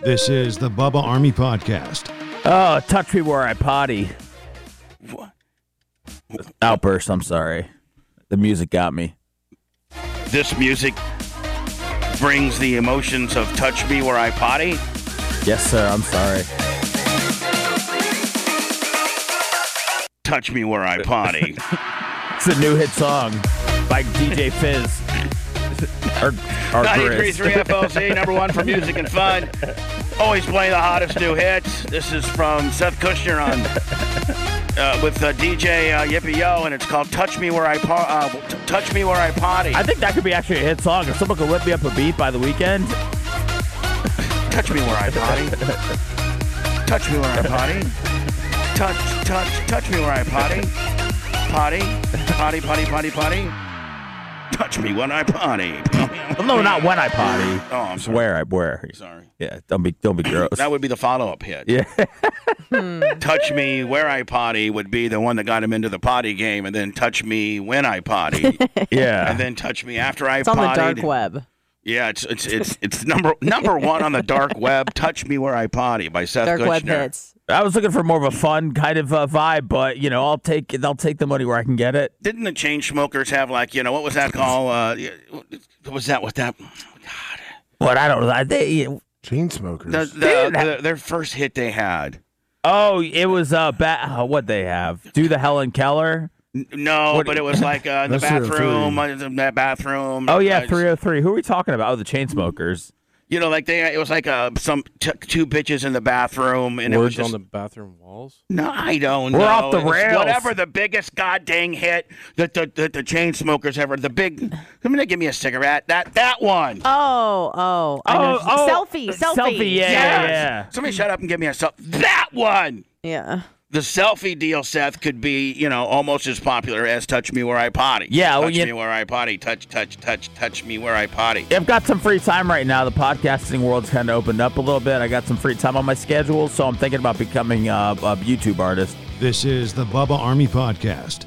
This is the Bubba Army Podcast. Oh, touch me where I potty. What? Outburst. I'm sorry. The music got me. This music brings the emotions of touch me where I potty. Yes, sir. I'm sorry. Touch me where I potty. It's a new hit song by DJ Fizz. or, or 93.3 Grizz. FLC, number one for music and fun. Always playing the hottest new hits. This is from Seth Kushner on uh, with uh, DJ uh, Yippee Yo, and it's called "Touch Me Where I uh, T- Touch Me Where I Potty." I think that could be actually a hit song. If someone could whip me up a beat by the weekend. Touch me where I potty. touch me where I potty. Touch, touch, touch me where I potty. Potty, potty, potty, potty, potty. Touch me when I potty. Well, no, not when I potty. Oh, I'm sorry. where I where. Sorry. Yeah, don't be don't be gross. That would be the follow-up hit. yeah. Hmm. Touch me where I potty would be the one that got him into the potty game, and then touch me when I potty, Yeah. and then touch me after I potty. It's on the dark web. Yeah, it's it's it's it's number number one on the dark web. Touch me where I potty by Seth Dark web hits. I was looking for more of a fun kind of uh, vibe, but you know, I'll take I'll take the money where I can get it. didn't the chain smokers have like you know what was that called? Uh, yeah, what was that? What that? But I don't know. I- They, Chain smokers. The, the, the, their first hit they had. oh, it was uh, ba- uh, what they have. Do the Helen Keller. No, What- but it was like uh, the That's three oh three. bathroom, uh, the that bathroom. Oh yeah, uh, 303. Who are we talking about? Oh, the Chainsmokers. You know, like they, it was like uh, some t- two bitches in the bathroom, and it was Words just on the bathroom walls. no, I don't We're know. off the It rails. Whatever the biggest goddamn hit that the, the, the Chainsmokers ever. The big. Come here, give me a cigarette. That that one. Oh, oh, I know. selfie, selfie, selfie. Yeah, Yes. yeah, yeah. Somebody shut up and give me a selfie. That one. yeah. The selfie deal, Seth, could be, you know, almost as popular as "Touch Me Where I Potty." Yeah, well, touch you- me where I potty. Touch, touch, touch, touch me where I potty. I've got some free time right now. The podcasting world's kind of opened up a little bit. I got some free time on my schedule, so I'm thinking about becoming a, a YouTube artist. This is the Bubba Army Podcast.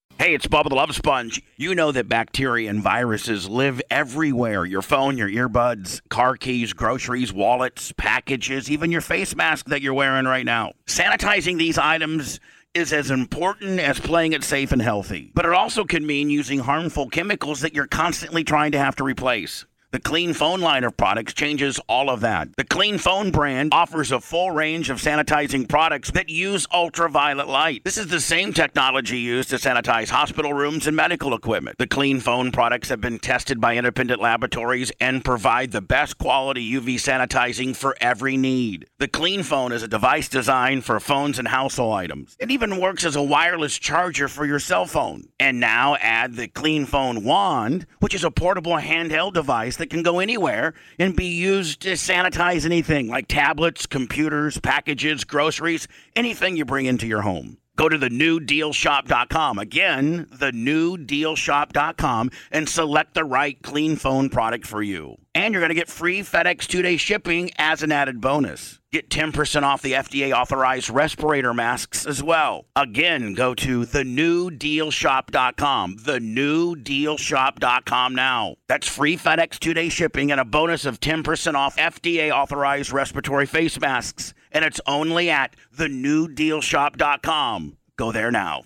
Hey, it's Bubba the Love Sponge. You know that bacteria and viruses live everywhere your phone, your earbuds, car keys, groceries, wallets, packages, even your face mask that you're wearing right now. Sanitizing these items is as important as playing it safe and healthy, but it also can mean using harmful chemicals that you're constantly trying to have to replace. The Clean Phone line of products changes all of that. The Clean Phone brand offers a full range of sanitizing products that use ultraviolet light. This is the same technology used to sanitize hospital rooms and medical equipment. The Clean Phone products have been tested by independent laboratories and provide the best quality UV sanitizing for every need. The Clean Phone is a device designed for phones and household items. It even works as a wireless charger for your cell phone. And now add the Clean Phone Wand, which is a portable handheld device that can go anywhere and be used to sanitize anything like tablets, computers, packages, groceries, anything you bring into your home. Go to the newdealshop.com. Again, the newdealshop.com and select the right clean phone product for you. And you're going to get free FedEx two day shipping as an added bonus. Get 10% off the FDA authorized respirator masks as well. Again, go to thenewdealshop.com. Thenewdealshop.com now. That's free FedEx two day shipping and a bonus of 10% off FDA authorized respiratory face masks. And it's only at thenewdealshop.com. Go there now.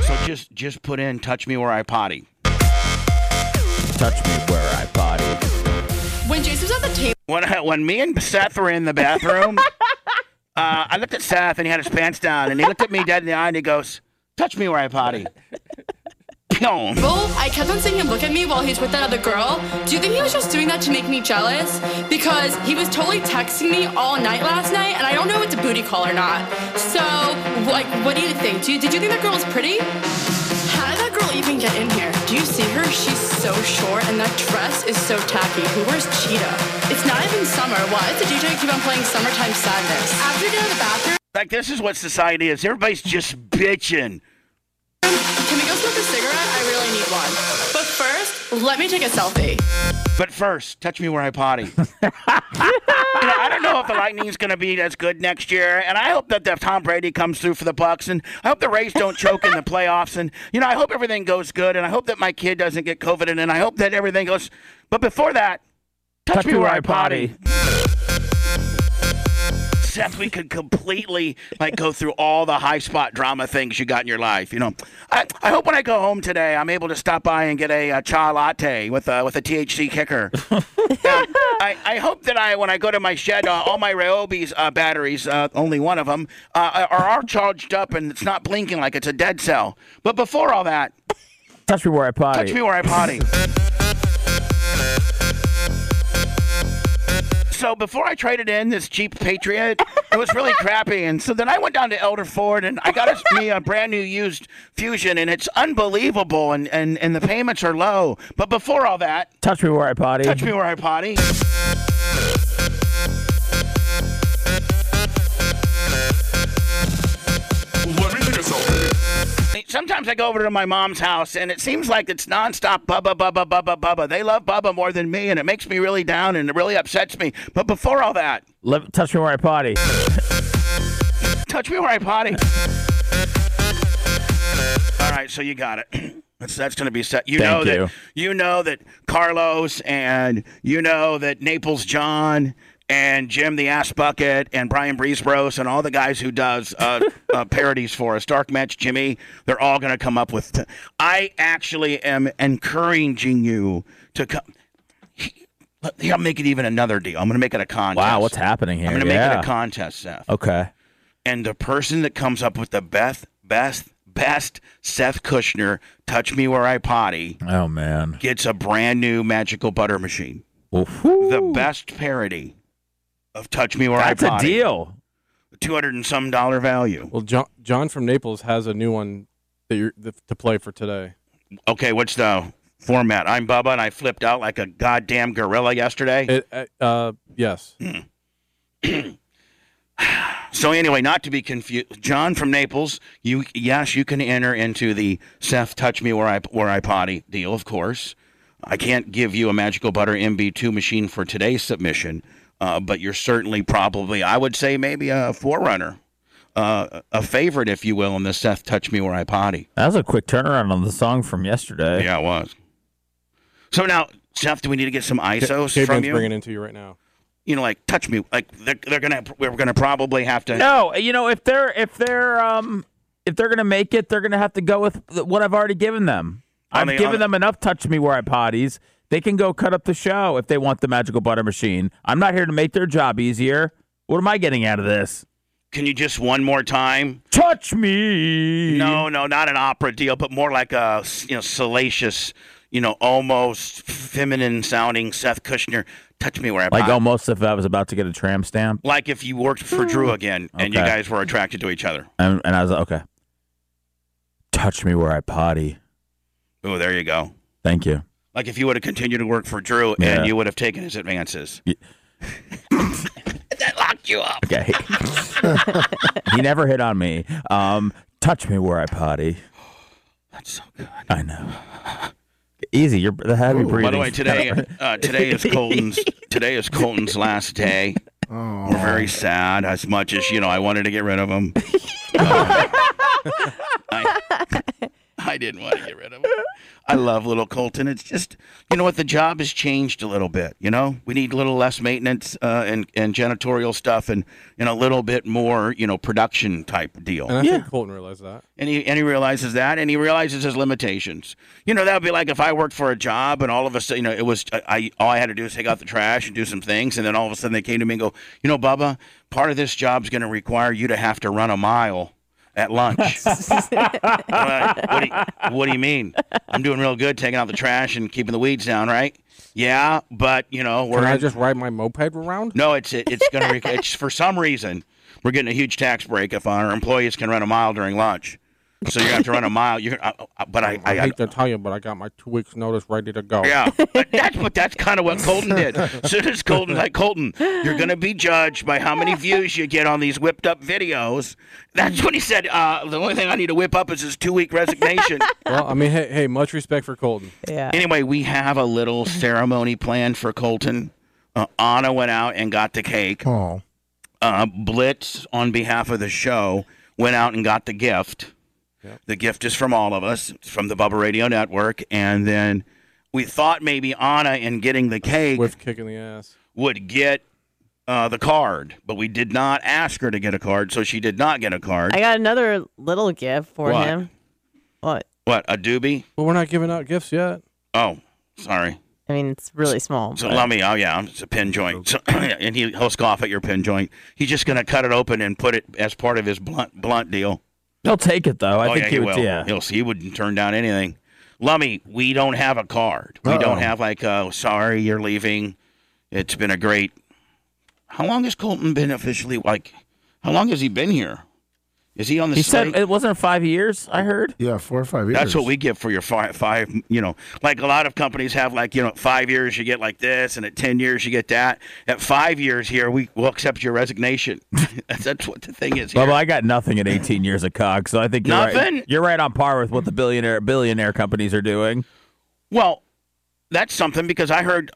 So just just put in touch me where I potty. Touch me where I potty. When Jason was at the table, When I, when me and Seth were in the bathroom, uh, I looked at Seth and he had his pants down, and he looked at me dead in the eye and he goes, Touch me where I potty. Pyong. Well, I kept on seeing him look at me while he's with that other girl. Do you think he was just doing that to make me jealous? Because he was totally texting me all night last night, and I don't know if it's a booty call or not. So, like, what do you think? Do you, did you think that girl was pretty? Even get in here? Do you see her? She's so short, and that dress is so tacky. Who wears cheetah? It's not even summer. Why does the DJ keep on playing Summertime Sadness? After you get out of the bathroom, Like this is what society is. Everybody's just bitching. can we go smoke a cigarette? I really need one. But first, let me take a selfie. But first, touch me where I potty. you know, I don't know if the Lightning's going to be as good next year, and I hope that the Tom Brady comes through for the Bucs, and I hope the Rays don't choke in the playoffs, and you know, I hope everything goes good, and I hope that my kid doesn't get COVID, and I hope that everything goes. But before that, touch, me where I potty. Seth, we could completely like go through all the high spot drama things you got in your life. You know, I, I hope when I go home today, I'm able to stop by and get a, a chai latte with a with a THC kicker. Um, I, I hope that I when I go to my shed, uh, all my Ryobi's uh, batteries, uh, only one of them, uh, are all charged up and it's not blinking like it's a dead cell. But before all that, Touch me where I potty. touch me where I potty. So before I traded in this Jeep Patriot, it was really crappy, and so then I went down to Elder Ford and I got us- me a brand new used Fusion, and it's unbelievable, and, and, and the payments are low. But before all that, Touch me where I potty. touch me where I potty. Sometimes I go over to my mom's house and it seems like it's nonstop Bubba, Bubba, Bubba, Bubba. They love Bubba more than me and it makes me really down and it really upsets me. But before all that, Let- touch me where I potty. touch me where I potty. All right, so you got it. That's that's going to be set. You know you. that you know that Carlos and you know that Naples John and Jim the Ass Bucket and Brian Breezebros and all the guys who does uh, uh, parodies for us, Dark Match Jimmy, they're all going to come up with. T- I actually am encouraging you to come. Here, I'll make it even another deal. I'm going to make it a contest. Wow, what's happening here? I'm going to yeah. make it a contest, Seth Okay. and the person that comes up with the best, best, best Seth Kushner "Touch Me Where I Potty" Oh man. gets a brand new magical butter machine. The best parody of "Touch Me Where I potty. That's a deal. Two hundred and some dollar value. Well, John, John from Naples has a new one that you're th- to play for today. Okay, what's the format? I'm Bubba, and I flipped out like a goddamn gorilla yesterday. It, uh, uh, yes. So anyway, not to be confused, John from Naples. You yes, you can enter into the Seth Touch Me Where I Where I Potty deal, of course. I can't give you a Magical Butter MB2 machine for today's submission, uh, but you're certainly probably, I would say, maybe a forerunner, uh, a favorite, if you will, in the Seth Touch Me Where I Potty. That was a quick turnaround on the song from yesterday. Yeah, it was. So now, Seth, do we need to get some ISOs K from Ben's you? bringing it into you right now. You know, like touch me, like they're, they're gonna, we're gonna probably have to. No, you know if they're if they're um if they're gonna make it, they're gonna have to go with what I've already given them. On I've the- given on- them enough touch me where I potties. They can go cut up the show if they want the magical butter machine. I'm not here to make their job easier. What am I getting out of this? Can you just one more time? Touch me. No, no, not an opera deal, but more like a you know salacious, you know, almost feminine sounding Seth Kushner. Touch me where I Like almost if I was about to get a tram stamp, like if you worked for hmm. Drew again and you guys were attracted to each other. and, and I was like, okay. Touch me where I potty. Oh, there you go. Thank you. Like if you would have continued to work for Drew Yeah. and you would have taken his advances. Ye- that locked you up. Okay. he never hit on me. Um, touch me where I potty. That's so good. I know. Easy. You're the heavy breathing. By the way, today uh, today is Colton's today is Colton's last day. We're very sad. As much as you know, I wanted to get rid of him. Uh, I, I didn't want to get rid of him. I love little Colton. It's just you know what the job has changed a little bit. You know, we need a little less maintenance uh, and and janitorial stuff, and and a little bit more you know production type deal. And I Yeah. think Colton realized that. And he and he realizes that, and he realizes his limitations. You know, that would be like if I worked for a job, and all of a sudden, you know, it was I, I all I had to do is take out the trash and do some things, and then all of a sudden they came to me and go, you know, Bubba, part of this job's going to require you to have to run a mile at lunch. What, do you, what do you mean? I'm doing real good, taking out the trash and keeping the weeds down, right? Yeah, but you know we're Can I just ride my moped around? no, it's it's going to. Re- it's for some reason we're getting a huge tax break if our employees can run a mile during lunch. So you have to run a mile. You, uh, uh, but I, I I, hate to tell you, but I got my two weeks notice ready to go. yeah, but that's but that's kind of what Colton did. As soon as Colton like Colton, you're going to be judged by how many views you get on these whipped up videos. That's what he said. Uh, the only thing I need to whip up is his two week resignation. Well, I mean, hey, hey, much respect for Colton. Yeah. anyway, we have a little ceremony planned for Colton. Uh, Anna went out and got the cake. Oh. uh, Blitz, on behalf of the show, went out and got the gift. The gift is from all of us, from the Bubba Radio Network. And then we thought maybe Anna, in getting the cake, With kicking the ass. would get uh, the card. But we did not ask her to get a card, so she did not get a card. I got another little gift for What? him. What? what, a doobie? But we're not giving out gifts yet. Oh, sorry. I mean, it's really small. So but- let me, oh yeah, it's a pin joint. So, and he, he'll scoff at your pin joint. He's just going to cut it open and put it as part of his blunt, blunt deal. He'll take it though. I oh, think yeah, he, he would. will. Yeah. He'll he wouldn't turn down anything. Lummy, we don't have a card. We don't have like, uh, sorry, you're leaving. It's been a great. How long has Colton been officially? Like, how long has he been here? Is he on the He slate? said it wasn't five years. I heard. Yeah, four or five years. That's what we get for your five, five, you know, like a lot of companies have like, you know, five years you get like this, and at 10 years you get that. At five years here, we will accept your resignation. that's, that's what the thing is here. Bubba, I got nothing at 18 years of cog, so I think you're Nothing? right. You're right on par with what the billionaire billionaire companies are doing. Well, that's something because I heard,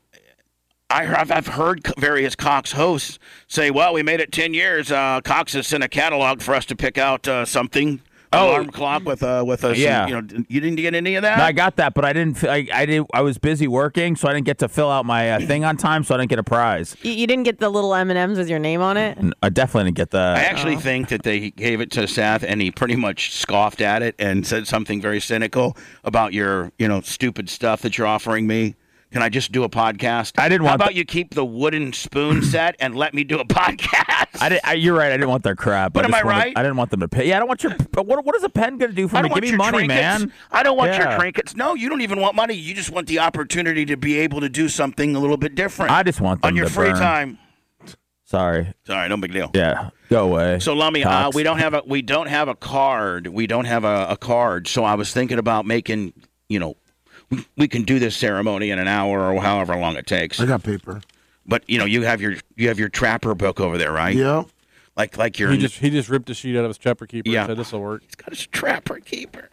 I heard, I've, I've heard various Cox hosts say, "Well, we made it ten years. Uh, Cox has sent a catalog for us to pick out uh, something." Oh. alarm clock with uh with a Yeah. you know you didn't get any of that. No, I got that, but I didn't. I, I did. I was busy working, so I didn't get to fill out my uh, thing on time, so I didn't get a prize. You, you didn't get the little M and M's with your name on it. I definitely didn't get that. I that. actually think that they gave it to Seth, and he pretty much scoffed at it and said something very cynical about your, you know, stupid stuff that you're offering me. Can I just do a podcast? I didn't How want about the- you keep the wooden spoon set and let me do a podcast? I did, I, you're right. I didn't want their crap. But I am I wanted- right? I didn't want them to pay. Yeah, I don't want your. But what, what is a pen going to do for I me? Give me money, trinkets. man. I don't want your trinkets. No, you don't even want money. You just want the opportunity to be able to do something a little bit different I just want on your free burn. time. Sorry. Sorry, no big deal. Yeah. Go away. So Lummy, uh, we don't have a we don't have a card. We don't have a, a card. So I was thinking about making, you know, we, we can do this ceremony in an hour or however long it takes. I got paper. But you know, you have your you have your trapper book over there, right? Yeah. Like like your He just he just ripped the sheet out of his trapper keeper Yeah. and said this will work. he's got his trapper keeper.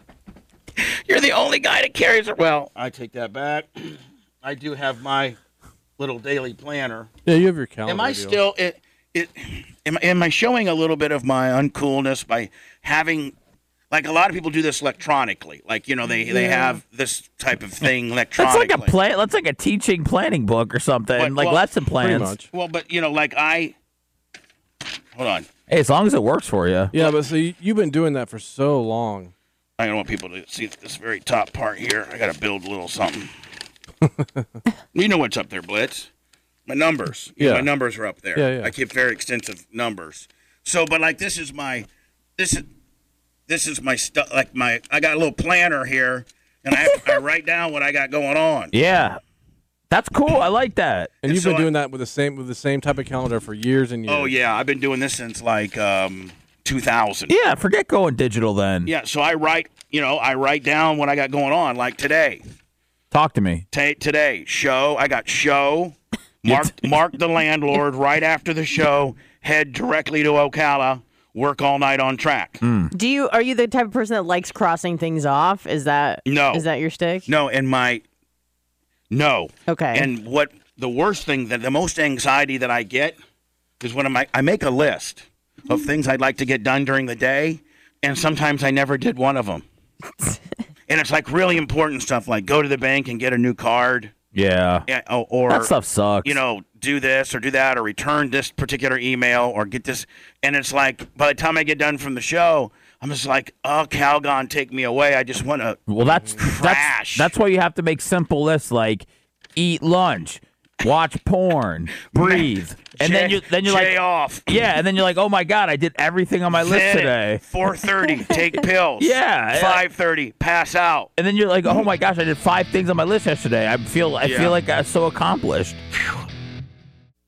You're the only guy that carries it. Well, I take that back. I do have my little daily planner. Yeah, you have your calendar. Am I deal. still it, it am, am I showing a little bit of my uncoolness by having like a lot of people do this electronically like you know they they have this type of thing electronically. That's like a plan. That's like a teaching planning book or something, But- like well, lesson plans. much. well but you know like I hold on Hey, as long as it works for you. Yeah, but see, you've been doing that for so long. I don't want people to see this very top part here I gotta build a little something you know what's up there Blitz my numbers You know, Yeah. my numbers are up there Yeah, yeah. I keep very extensive numbers so but like this is my this is this is my stuff like my I got a little planner here and I, have, I write down what I got going on. Yeah. That's cool. I like that. And And you've so been I- doing that with the same with the same type of calendar for years and years. Oh yeah, I've been doing this since like um, 2000. Yeah, forget going digital then. Yeah, so I write, you know, I write down what I got going on. Like today, Talk to me. Ta today show. I got show. Mark Mark the landlord right after the show. Head directly to Ocala. Work all night on track. Hmm. Do you are you the type of person that likes crossing things off? Is that No. Is that your stick? No, and my no. Okay. And what the worst thing that the most anxiety that I get is when I'm, I make a list of things I'd like to get done during the day, and sometimes I never did one of them. and it's like really important stuff, like go to the bank and get a new card, Yeah. yeah, or, or That stuff sucks. you know, do this or do that or return this particular email or get this. And it's like by the time I get done from the show, I'm just like, oh, Calgon, take me away. I just want to. Well, that's Trash. that's that's why you have to make simple lists like eat lunch, watch porn, breathe, and then you then you're like, off. yeah, and then you're like, oh my god, I did everything on my list today. Four thirty, take pills. Yeah. Five thirty, pass out. And then you're like, oh my gosh, I did five things on my list yesterday. I feel I Yeah. feel like I'm so accomplished.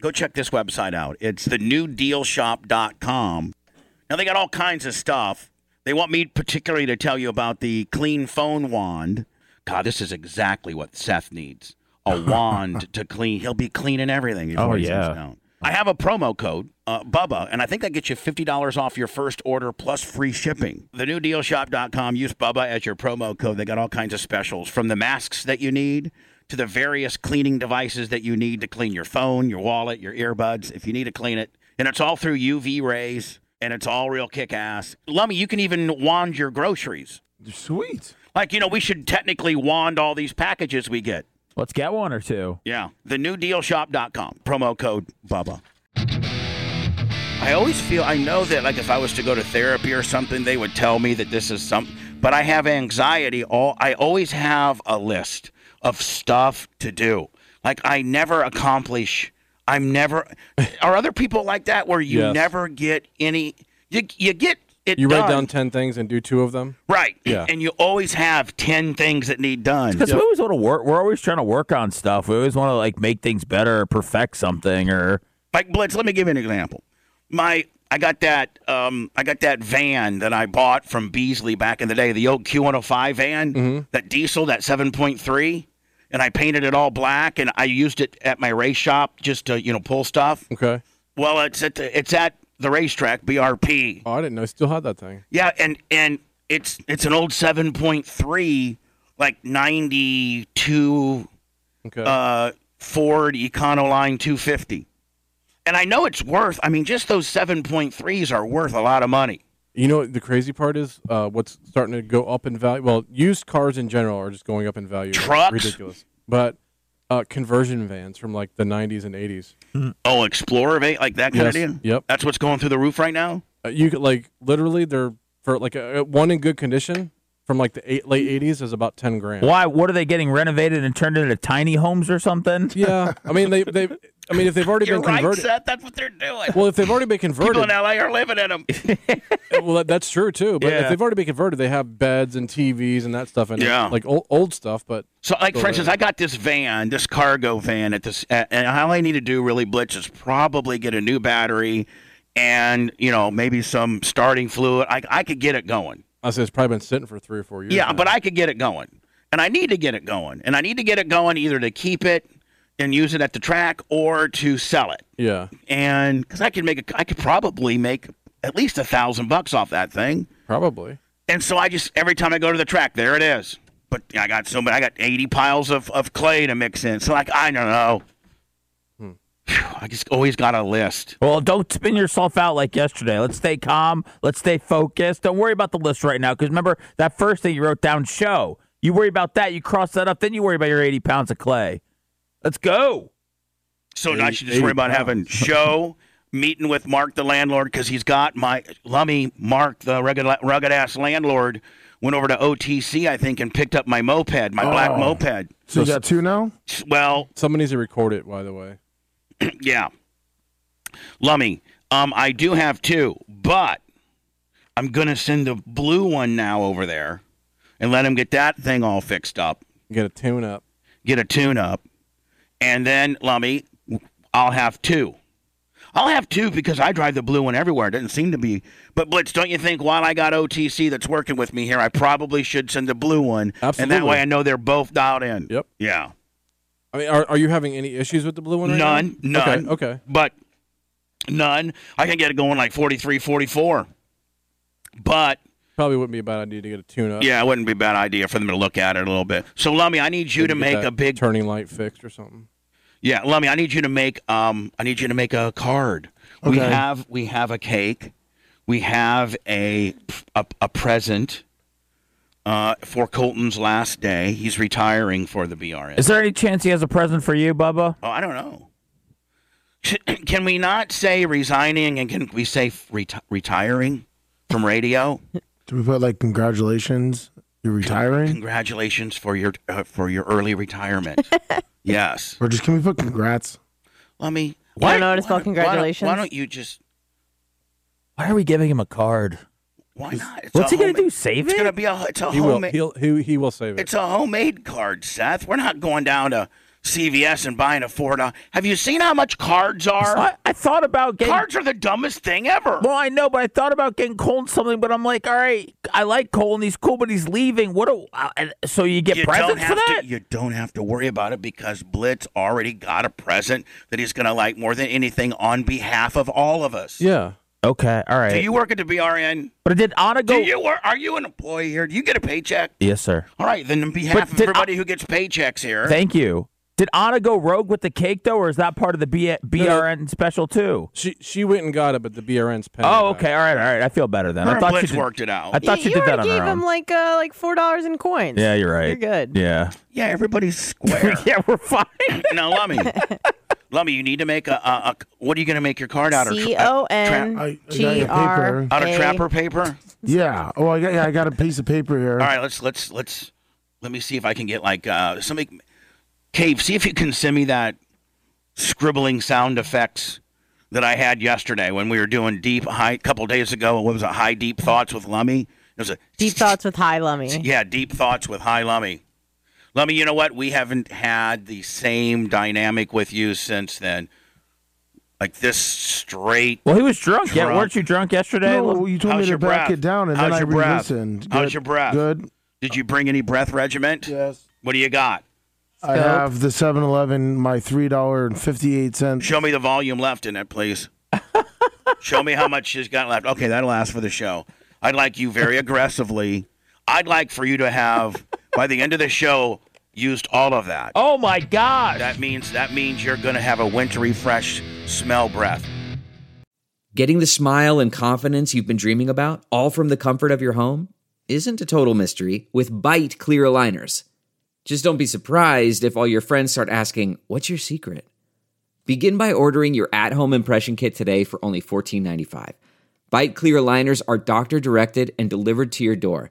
Go check this website out. It's thenewdealshop.com. Now they got all kinds of stuff. They want me particularly to tell you about the clean phone wand. God, this is exactly what Seth needs. A wand to clean. He'll be cleaning everything. Oh, yeah. down. I have a promo code, uh, Bubba, and I think that gets you $50 off your first order plus free shipping. TheNewDealShop.com. Use Bubba as your promo code. They got all kinds of specials from the masks that you need to the various cleaning devices that you need to clean your phone, your wallet, your earbuds, if you need to clean it. And it's all through UV rays, and it's all real kick ass. Lummy, you can even wand your groceries. Sweet. Like, you know, we should technically wand all these packages we get. Let's get one or two. Yeah. TheNewDealShop.com. Promo code Bubba. I always feel, I know that, like, if I was to go to therapy or something, they would tell me that this is something, but I have anxiety. All I always have a list of stuff to do. Like, I never accomplish, I'm never, are other people like that where you Yes. never get any, you, you get it You done. write down 10 things and do two of them? Right. Yeah. And you always have 10 things that need done. Because we always want to work. We're always trying to work on stuff. We always want to like make things better, or perfect something, or like Blitz, let me give you an example. My I got that um, I got that van that I bought from Beasley back in the day, the old Q105 van, that diesel, that 7.3, and I painted it all black and I used it at my race shop just to you know pull stuff. Okay. Well, it's at the, it's at the racetrack BRP. Oh, I didn't know. I still had that thing. Yeah, and and it's it's an old 7.3, like 92 Okay. uh, Ford Econoline 250. And I know it's worth, I mean, just those 7.3s are worth a lot of money. you know what the crazy part is? Uh, what's starting to go up in value? Well, used cars in general are just going up in value. It's Trucks? ridiculous. But uh, conversion vans from like the 90s and 80s. Oh, Explorer, va- like that kind Yes. of deal? Yep. That's what's going through the roof right now? Uh, you could like literally they're for like a, one in good condition from like the eight, late 80s is about 10 grand. why? What are they getting renovated and turned into tiny homes or something? Yeah. I mean they they I mean if they've already You're been right, converted Seth. That's what they're doing. Well, if they've already been converted, People converted, in LA are living in them. well, that, that's true too. But Yeah. if they've already been converted, they have beds and TVs and that stuff, and Yeah. like old, old stuff. But So, like, for instance, ahead. I got this van, this cargo van at this, uh, and all I need to do really, Blitz, is probably get a new battery and, you know, maybe some starting fluid. I, I could get it going. I say it's probably been sitting for three or four years. Yeah, now. but I could get it going. And I need to get it going. And I need to get it going either to keep it and use it at the track or to sell it. yeah, And because I could make a, I could probably make at least a thousand bucks off that thing. probably. And so I just every time I go to the track, there it is. But I got so many. I got eighty piles of, of clay to mix in. So like I don't know. Phew, I just always got a list. Well, don't spin yourself out like yesterday. Let's stay calm. Let's stay focused. Don't worry about the list right now. Because remember that first thing you wrote down, show. You worry about that. You cross that up. Then you worry about your 80 pounds of clay. Let's go. So I Eight- should just worry 80 about having show meeting with Mark the landlord because he's got my Lummy Mark the rugged rugged ass landlord went over to OTC I think and picked up my moped my black Oh. moped. So you got two now? Well, somebody needs to record it, by the way. yeah, Lummy. Um, I do have two, but I'm gonna send the blue one now over there and let him get that thing all fixed up. Get a tune up. get a tune up, and then Lummy, I'll have two. I'll have two because I drive the blue one everywhere. It doesn't seem to be. But Blitz, don't you think while I got OTC that's working with me here, I probably should send the blue one, and that way I know they're both dialed in. Yep. Yeah. I mean, are, are you having any issues with the blue one right None. now? None. Okay. Okay. But none. I can get it going like 43, 44. But Probably wouldn't be a bad idea to get a tune up. yeah, it wouldn't be a bad idea for them to look at it a little bit. So Lummy, I need you to Get make that a big turning light fixed or something. Yeah, Lummy, I need you to make um I need you to make a card. We have we have a cake. We have a a, a present uh, for Colton's last day. He's retiring for the BRN. Is there any chance he has a present for you, Bubba? oh, I don't know. Can we not say resigning and can we say reti- retiring from radio? Do we put like congratulations? You're retiring? Congratulations for your uh, for your early retirement. yes. Or just can we put congrats? Let me. You don't know how to spell why don't- congratulations? Why don't you just? Why are we giving him a card? Why not? It's What's he gonna do? Save It's it? gonna be a. It's a He will. homemade. He'll, he, he will save it. It's a homemade card, Seth. We're not going down to CVS and buying a four dollar. Have you seen how much cards are? I, I thought about getting. Cards are the dumbest thing ever. Well, I know, but I thought about getting Colton something, but I'm like, all right, I like Colton. He's cool, but he's leaving. What? Do, uh, so you get you don't presents have for that? to. You don't have to worry about it because Blitz already got a present that he's gonna like more than anything on behalf of all of us. yeah. Okay, all right. Do you work at the BRN? but did Anna go? Do go? you work? Are you an employee here? Do you get a paycheck? Yes, sir. All right, then on behalf But of did everybody who gets paychecks here. Thank you. Did Anna go rogue with the cake though, or is that part of the B- BRN special too? She she went and got it, but the BRN's paying. Oh, okay, all right, all right. I feel better then. her I thought Blitz she did, worked it out. I thought you she did that on already her gave him like uh, like four dollars in coins. yeah, you're right. You're good. Yeah. yeah, everybody's square. yeah, we're fine. now, Lummy, Lummy, you need to make a, a, a. What are you going to make your card out of? C O I- N I got G your R paper. Out of A. trapper paper. Yeah. Oh, I got yeah, I got a piece of paper here. All right, let's let's let's let me see if I can get like uh somebody. Cave, see if you can send me that scribbling sound effects that I had yesterday when we were doing deep high. A couple days ago, what was it? High deep thoughts with Lummy. It was a Deep thoughts with High Lummy. Yeah, deep thoughts with High Lummy. Lummy, you know what? We haven't had the same dynamic with you since then. Like this straight. Well, he was drunk. Yeah, weren't you drunk yesterday? No, you told How's me to your back breath? it down, and How's then I breath? re-listened. How's Good. your breath? Good. Did you bring any breath regiment? Yes. What do you got? I have the 7-Eleven, my three dollar and fifty eight cents. Show me the volume left in it, please. Show me how much she's got left. Okay, that'll last for the show. I'd like you very aggressively. I'd like for you to have by the end of the show used all of that. oh my god. That means that means you're going to have a wintry fresh smell breath. Getting the smile and confidence you've been dreaming about, all from the comfort of your home, isn't a total mystery with Byte Clear Aligners. Just don't be surprised if all your friends start asking, What's your secret? Begin by ordering your at home impression kit today for only $14.95. Byte Clear Aligners are doctor directed and delivered to your door.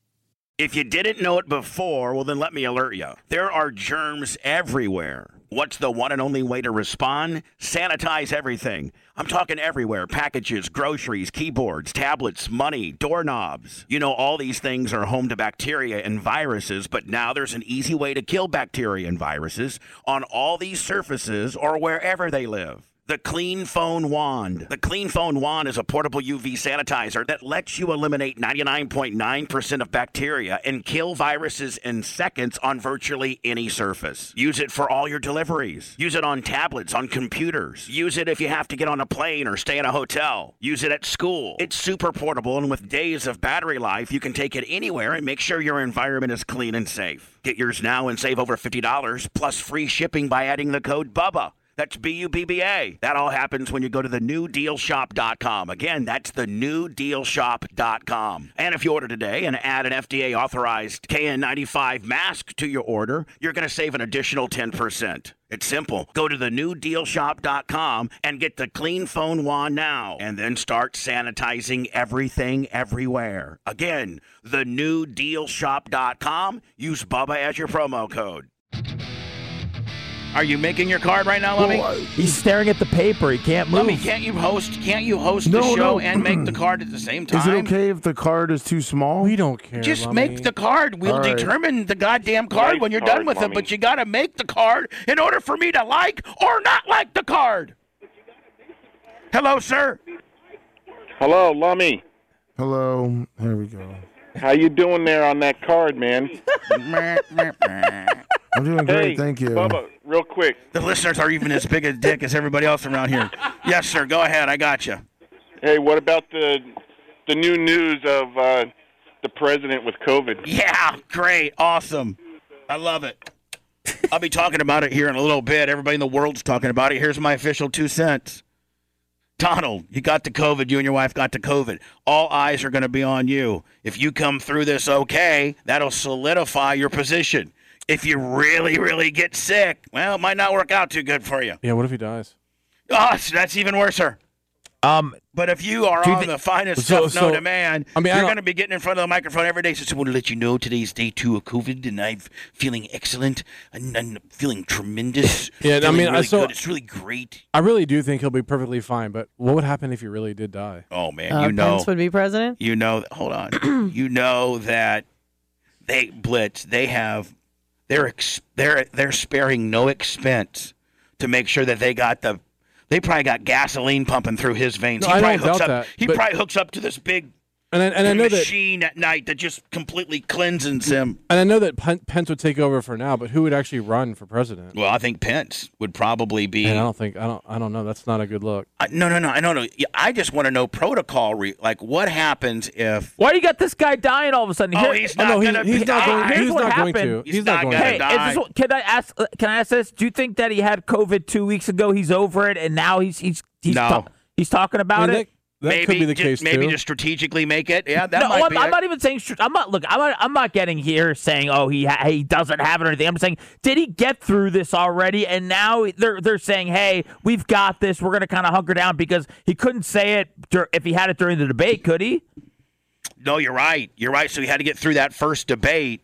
If you didn't know it before, well, then let me alert you. There are germs everywhere. What's the one and only way to respond? Sanitize everything. I'm talking everywhere packages, groceries, keyboards, tablets, money, doorknobs. You know, all these things are home to bacteria and viruses, but now there's an easy way to kill bacteria and viruses on all these surfaces or wherever they live. The Clean Phone Wand. The Clean Phone Wand is a portable UV sanitizer that lets you eliminate 99.9% of bacteria and kill viruses in seconds on virtually any surface. Use it for all your deliveries. Use it on tablets, on computers. Use it if you have to get on a plane or stay in a hotel. Use it at school. It's super portable, and with days of battery life, you can take it anywhere and make sure your environment is clean and safe. Get yours now and save over $50 plus free shipping by adding the code BUBBA. That's B U B B A. That all happens when you go to the newdealshop.com. Again, that's the newdealshop.com. And if you order today and add an FDA authorized KN95 mask to your order, you're going to save an additional 10%. It's simple. Go to the newdealshop.com and get the clean phone wand now and then start sanitizing everything everywhere. Again, the newdealshop.com. Use Bubba as your promo code. Are you making your card right now, Lummy? Well, I- He's staring at the paper. He can't move. Lummy, can't you host? Can't you host No, the show no. and make the card at the same time? Is it okay if the card is too small? We don't care. Just Lummy. make the card. We'll All right. determine the goddamn card Nice when you're card, done with it. But you got to make the card in order for me to like or not like the card. Hello, sir. Hello, Lummy. Hello. There we go. How you doing there on that card, man? I'm doing great, hey, thank you. Bubba, real quick. The listeners are even as big a dick as everybody else around here. Yes, sir. Go ahead. I got you. Hey, what about the the new news of uh, the president with COVID? Yeah, great, awesome. I love it. I'll be talking about it here in a little bit. Everybody in the world's talking about it. Here's my official two cents. Donald, you got the COVID. You and your wife got the COVID. All eyes are going to be on you. If you come through this okay, that'll solidify your position. If you really, really get sick, well, it might not work out too good for you. Yeah, what if he dies? Oh, that's even worse, sir. Um, But if you are you on thi- the finest So- stuff known so- to man, I mean, I you're going to be getting in front of the microphone every day. So I just want to let you know today's day two of COVID, and I'm feeling excellent and, and feeling tremendous. Yeah, I mean, I really saw- good. it's really great. I really do think he'll be perfectly fine. But what would happen if he really did die? Oh man, Uh, you know, Pence would be president. you know. Hold on, you know that they blitz. They have they're ex, they're they're sparing no expense to make sure that they got the. They probably got gasoline pumping through his veins. No, he I probably don't hooks doubt up. that, he but- probably hooks up to this big And I, and I know that machine at night that just completely cleanses him. and I know that Pen- Pence would take over for now. But who would actually run for president? Well, I think Pence would probably be. And I don't think I don't I don't know. That's not a good look. I- no, no, no. I don't know. I just want to know protocol. Re- like, what happens if? why do you got this guy dying all of a sudden? Oh, Here- he's Oh, not no, he's, gonna he's be- not going. Here's He's what not going to. happened. He's He's not not going gonna Hey, die. is this, what- can I ask? uh, Can I ask this? Do you think that he had COVID two weeks ago? He's over it, and now he's he's he's No. ta- he's talking I about mean, it. that that maybe could be the ju- case maybe too. to strategically make it. Yeah, that no, might I'm, be I'm it. not even saying. I'm not. Look, I'm not. I'm not getting here saying, oh, he ha- he doesn't have it or anything. I'm saying, did he get through this already? And now they're they're saying, hey, we've got this. We're gonna kind of hunker down because he couldn't say it dur- if he had it during the debate, could he? No, you're right. You're right. So he had to get through that first debate.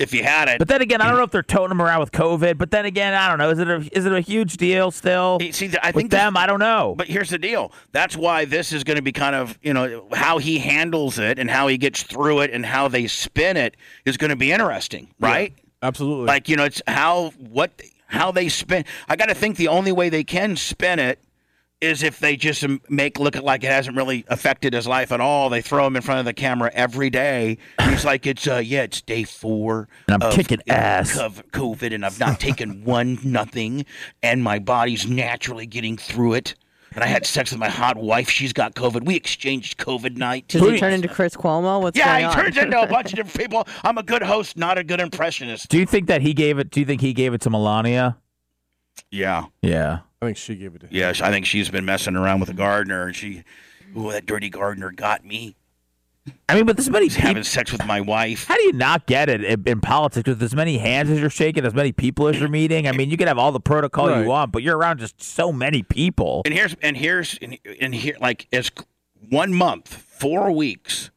If he had it, But then again, I don't know if they're toting him around with COVID. But then again, I don't know. Is it a is it a huge deal still? See, I think them, I don't know. But here's the deal. That's why this is going to be kind of, you know, how he handles it and how he gets through it and how they spin it is going to be interesting, right? Absolutely. Like, you know, it's how what how they spin. I got to think the only way they can spin it is if they just make look like it hasn't really affected his life at all. They throw him in front of the camera every day. He's like, it's uh, yeah, it's day four. And I'm of, kicking ass. cov- COVID, and I've not taken one nothing, and my body's naturally getting through it. And I had sex with my hot wife. She's got COVID. We exchanged COVID nineteen. Does he turn into Chris Cuomo? What's Yeah, going he on? turns into a bunch of different people. I'm a good host, not a good impressionist. do you think that he gave it? Do you think he gave it to Melania? Yeah. Yeah. I think she gave it to him. Yes, I think she's been messing around with the gardener, and she, ooh, that dirty gardener got me. I mean, but this many He's having sex with my wife. How do you not get it in, in politics with as many hands as you're shaking, as many people as you're meeting? I mean, you can have all the protocol Right. you want, but you're around just so many people. And here's and here's and, and here like as one month, four weeks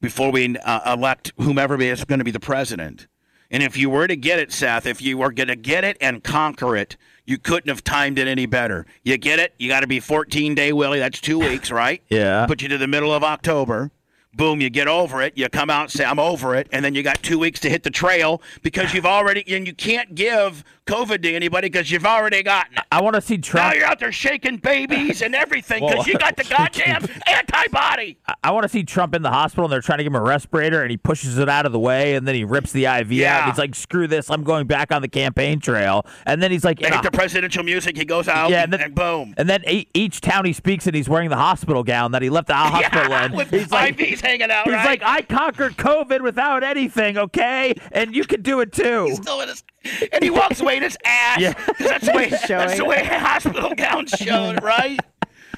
before we uh, elect whomever is going to be the president. And if you were to get it, Seth, if you were going to get it and conquer it, you couldn't have timed it any better. You get it? You got to be 14 day Willie. That's two weeks, right? Yeah. Put you to the middle of October. Boom, you get over it. You come out and say, I'm over it. And then you got two weeks to hit the trail because you've already, and you can't give COVID to anybody because you've already gotten it. I want to see Trump. Now you're out there shaking babies and everything because you got the goddamn antibody. I- I want to see Trump in the hospital and they're trying to give him a respirator and he pushes it out of the way and then he rips the IV out. And he's like, "Screw this! I'm going back on the campaign trail." And then he's like, They hit the presidential music. He goes out Yeah, and, and then- boom. And then e- each town he speaks in, he's wearing the hospital gown that he left the hospital Yeah, in. with he's like, IVs hanging out, he's right? like, I conquered COVID without anything, okay? And you can do it too. He's still in his, and he walks away in his ass. Yeah. that's the way that's the way hospital gowns showed, right?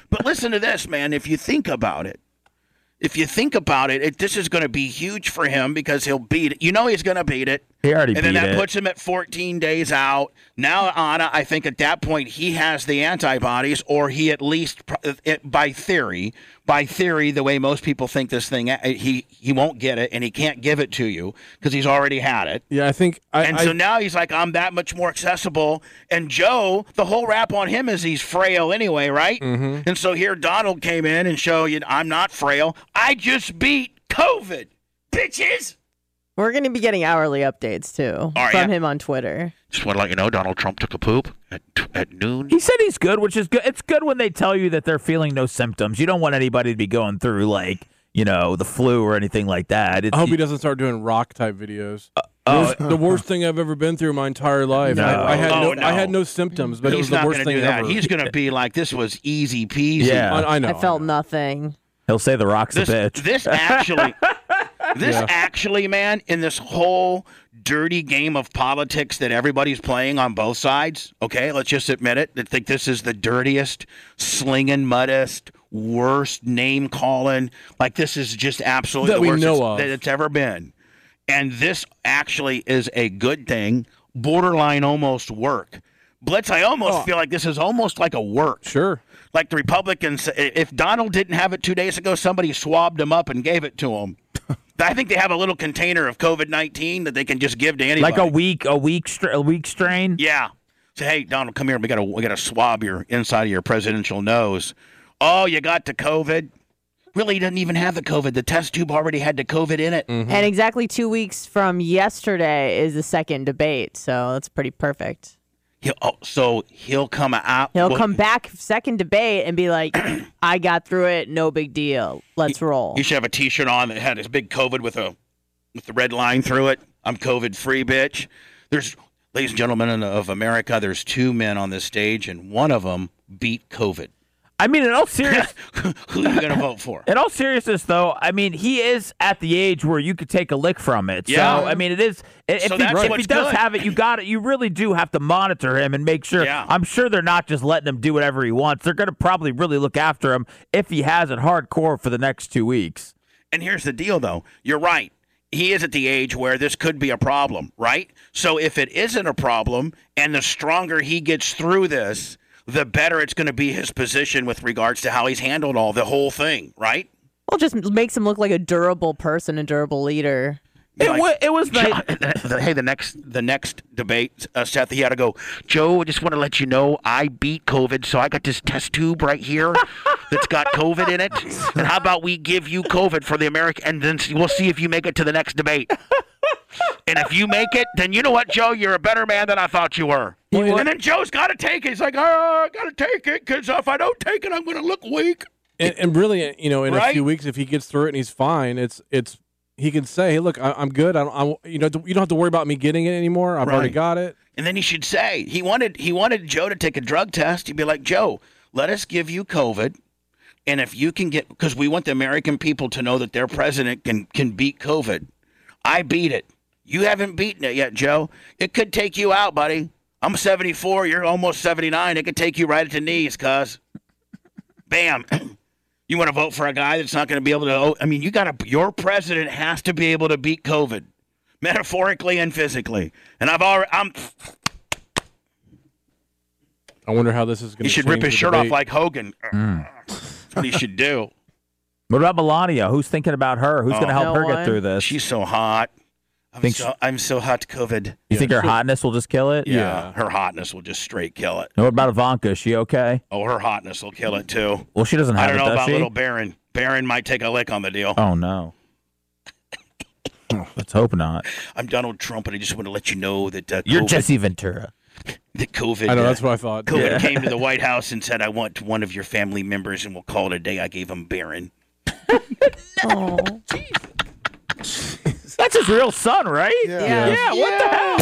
But listen to this, man. If you think about it, if you think about it, it this is going to be huge for him because he'll beat it. You know he's going to beat it. He already and then that it. puts him at 14 days out. Now, Anna, I think at that point he has the antibodies, or he at least, by theory, by theory, the way most people think this thing, uh, he he won't get it, and he can't give it to you because he's already had it. Yeah, I think. I, And I, so now he's like, I'm that much more accessible. And Joe, the whole rap on him is he's frail anyway, right? Mm-hmm. And so here Donald came in and show you I'm not frail. I just beat COVID, bitches. We're going to be getting hourly updates too Are from ya? him on Twitter. Just want to let you know, Donald Trump took a poop at, at noon. He said he's good, which is good. It's good when they tell you that they're feeling no symptoms. You don't want anybody to be going through like you know the flu or anything like that. It's, I hope he doesn't start doing rock type videos. Uh, oh, the worst thing I've ever been through my entire life. No. I, I had Oh, no, no. I had no symptoms, but it was He's the not worst going to thing do that. ever. He's going to be like, this was easy peasy. Yeah. I, I know. I felt I know. nothing. He'll say the rock's This, a bitch. this actually, this Yeah. actually, man, in this whole dirty game of politics that everybody's playing on both sides. Okay, let's just admit it. I think this is the dirtiest, slinging, muddest, worst name calling. Like this is just absolutely That the we worst know it's- of. that it's ever been. And this actually is a good thing, borderline almost work. Blitz, I almost Oh. feel like this is almost like a work Sure. like the Republicans, if Donald didn't have it two days ago, somebody swabbed him up and gave it to him. I think they have a little container of COVID nineteen that they can just give to anybody. like a weak, a weak, a weak strain. yeah. Say, hey, Donald, come here. We got to we got to swab your inside of your presidential nose. Oh, you got the COVID. Really, he doesn't even have the COVID. The test tube already had the COVID in it. Mm-hmm. And exactly two weeks from yesterday is the second debate, so that's pretty perfect. He'll, oh, so he'll come out. He'll well, come back second debate and be like, "I got through it, no big deal. Let's roll." You should have a T-shirt on that had his big COVID with a with the red line through it. I'm COVID free, bitch. There's, ladies and gentlemen of America, there's two men on this stage, and one of them beat COVID. I mean, in all seriousness, Who are you gonna vote for? in all seriousness, though, I mean, he is at the age where you could take a lick from it. Yeah. So, I mean, it is. If, So he, if he does good. have it, you got it. You really do have to monitor him and make sure. Yeah. I'm sure they're not just letting him do whatever he wants. They're going to probably really look after him if he has it hardcore for the next two weeks. And here's the deal, though. You're right. He is at the age where this could be a problem, right? So if it isn't a problem, and the stronger he gets through this, the better it's going to be his position with regards to how he's handled all the whole thing, right? Well, just makes him look like a durable person, a durable leader. It, Like- wa- it was the hey, the next the next debate, uh, Seth, he had to go. Joe, I just want to let you know I beat COVID, so I got this test tube right here that's got COVID in it. And how about we give you COVID for the American, and then we'll see if you make it to the next debate. And if you make it, then you know what, Joe, you're a better man than I thought you were. Well, and then Joe's got to take it. He's like, oh, I got to take it because if I don't take it, I'm going to look weak. And, and really, you know, in a few weeks, if he gets through it and he's fine, it's it's he can say, "Hey, look, I, I'm good. I don't, I, you know, you don't have to worry about me getting it anymore. I've already got it." And then he should say he wanted he wanted Joe to take a drug test. He'd be like, Joe, let us give you COVID, and if you can get because we want the American people to know that their president can can beat COVID. I beat it. You haven't beaten it yet, Joe. It could take you out, buddy. I'm 74. You're almost 79. It could take you right at the knees, cuz. Bam. You want to vote for a guy that's not going to be able to? oh, I mean, you got to. Your president has to be able to beat COVID, metaphorically and physically. And I've already. I'm. I wonder how this is going to. He should rip his shirt off like Hogan. Hmm. That's what he should do. What about Melania? Who's thinking about her? Who's going to Oh. help No her get through this? She's so hot. I'm Think so I'm so hot, to COVID. you think her hotness will just kill it? Yeah, her hotness will just straight kill it. And what about Ivanka? Is she okay? Oh, her hotness will kill it too. Well, she doesn't have I don't it, know about she? little Barron. Barron might take a lick on the deal. Oh no. Let's hope not. I'm Donald Trump, and I just want to let you know that uh, You're Jesse Ventura. that COVID. I know uh, that's what I thought. COVID Yeah. came to the White House and said, "I want one of your family members, and we'll call it a day." I gave him Barron. Barron. That's his real son, right? Yeah. Yeah, what the hell?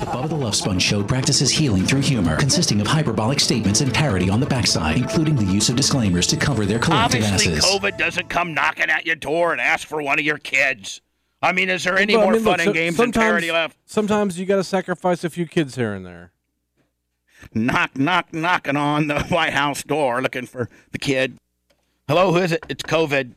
The Bubba the Love Sponge Show practices healing through humor, consisting of hyperbolic statements and parody on the backside, including the use of disclaimers to cover their collective Obviously, asses. COVID doesn't come knocking at your door and ask for one of your kids. I mean, is there any Well, I more mean, fun look, and so- games and parody left? Sometimes you got to sacrifice a few kids here and there. Knock, knock, knocking on the White House door looking for the kid. Hello, who is it? It's COVID.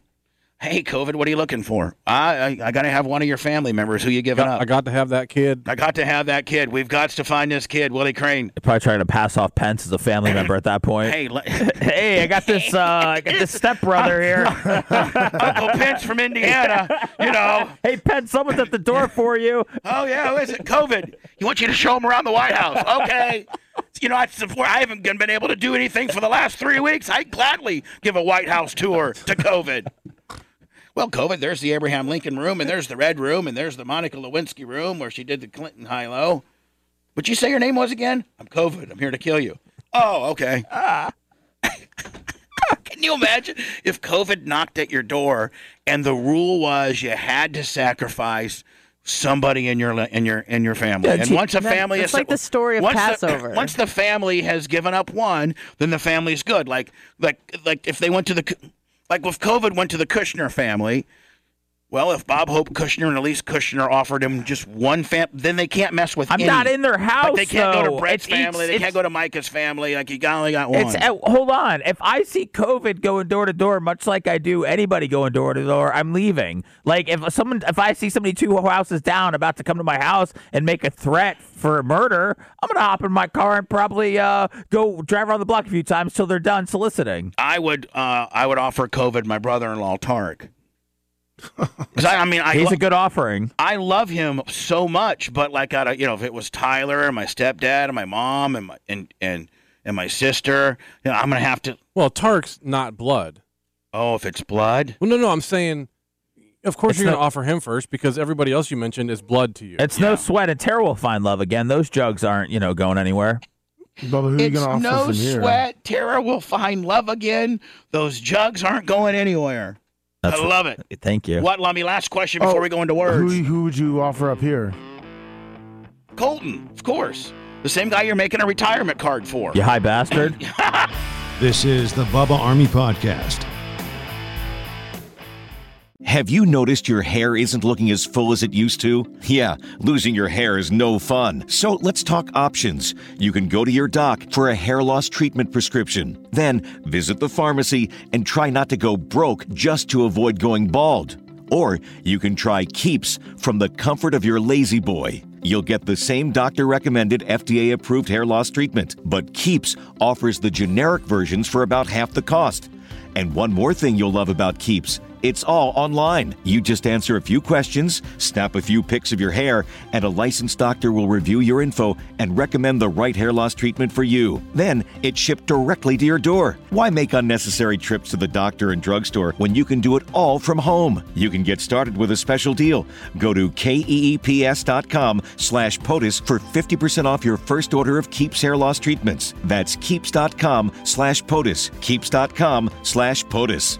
Hey, COVID, what are you looking for? I, I, I got to have one of your family members. Who you giving Got- up? I got to have that kid. I got to have that kid. We've got to find this kid, Willie Crane. They're probably trying to pass off Pence as a family member at that point. Hey, le- Hey, I got this. Uh, I got this stepbrother here. Uncle Pence from Indiana. You know. hey, Pence, someone's at the door for you. Oh yeah, who is it? COVID. You want you to show him around the White House. Okay. You know, I support. I haven't been able to do anything for the last three weeks. I'd gladly give a White House tour to COVID. Well, COVID, there's the Abraham Lincoln room, and there's the Red room, and there's the Monica Lewinsky room where she did the Clinton high low. What'd you say your name was again? I'm COVID. I'm here to kill you. Oh, okay. Ah. Can you imagine if COVID knocked at your door and the rule was you had to sacrifice somebody in your in your in your family? And once a family that's is like the story of once the- Passover. once the family has given up one, then the family's good. Like like like if they went to the like with COVID went to the Kushner family. Well, if Bob Hope Kushner and Elise Kushner offered him just one fam, then they can't mess with. I'm any. not in their house. Like they can't go to Brett's It's family. They can't go to Micah's family. Like you only got one. It's uh, hold on. If I see COVID going door to door, much like I do anybody going door to door, I'm leaving. Like if someone, if I see somebody two houses down about to come to my house and make a threat for murder, I'm gonna hop in my car and probably uh, go drive around the block a few times till they're done soliciting. I would uh, I would offer COVID my brother-in-law Tark. 'Cause I, I mean, I He's lo- a good offering. I love him so much, but like I, you know, if it was Tyler and my stepdad and my mom and my and and and my sister, you know, I'm gonna have to. Well, Tark's not blood. Oh, if it's blood, Well, no, no, I'm saying, of course It's you're going to offer him first because everybody else you mentioned is blood to you. It's no sweat, and Tara will find love again. Those jugs aren't, you know, going anywhere. Bubba, who are you it's gonna offer no from here? sweat. Tara will find love again. Those jugs aren't going anywhere. That's I love it. Thank you. What, Lummy? Last question before Oh, we go into words. Who, who would you offer up here? Colton, of course, the same guy you're making a retirement card for. You high bastard. This is the Bubba Army Podcast. Have you noticed your hair isn't looking as full as it used to? Yeah, losing your hair is no fun. So let's talk options. You can go to your doc for a hair loss treatment prescription. Then visit the pharmacy and try not to go broke just to avoid going bald. Or you can try Keeps from the comfort of your La-Z-Boy. You'll get the same doctor recommended FDA approved hair loss treatment, but Keeps offers the generic versions for about half the cost. And one more thing you'll love about Keeps it's all online. You just answer a few questions, snap a few pics of your hair, and a licensed doctor will review your info and recommend the right hair loss treatment for you. Then it's shipped directly to your door. Why make unnecessary trips to the doctor and drugstore when you can do it all from home? You can get started with a special deal. Go to keeps.com slash POTUS for 50% off your first order of Keeps hair loss treatments. That's keeps.com slash POTUS. Keeps.com slash POTUS.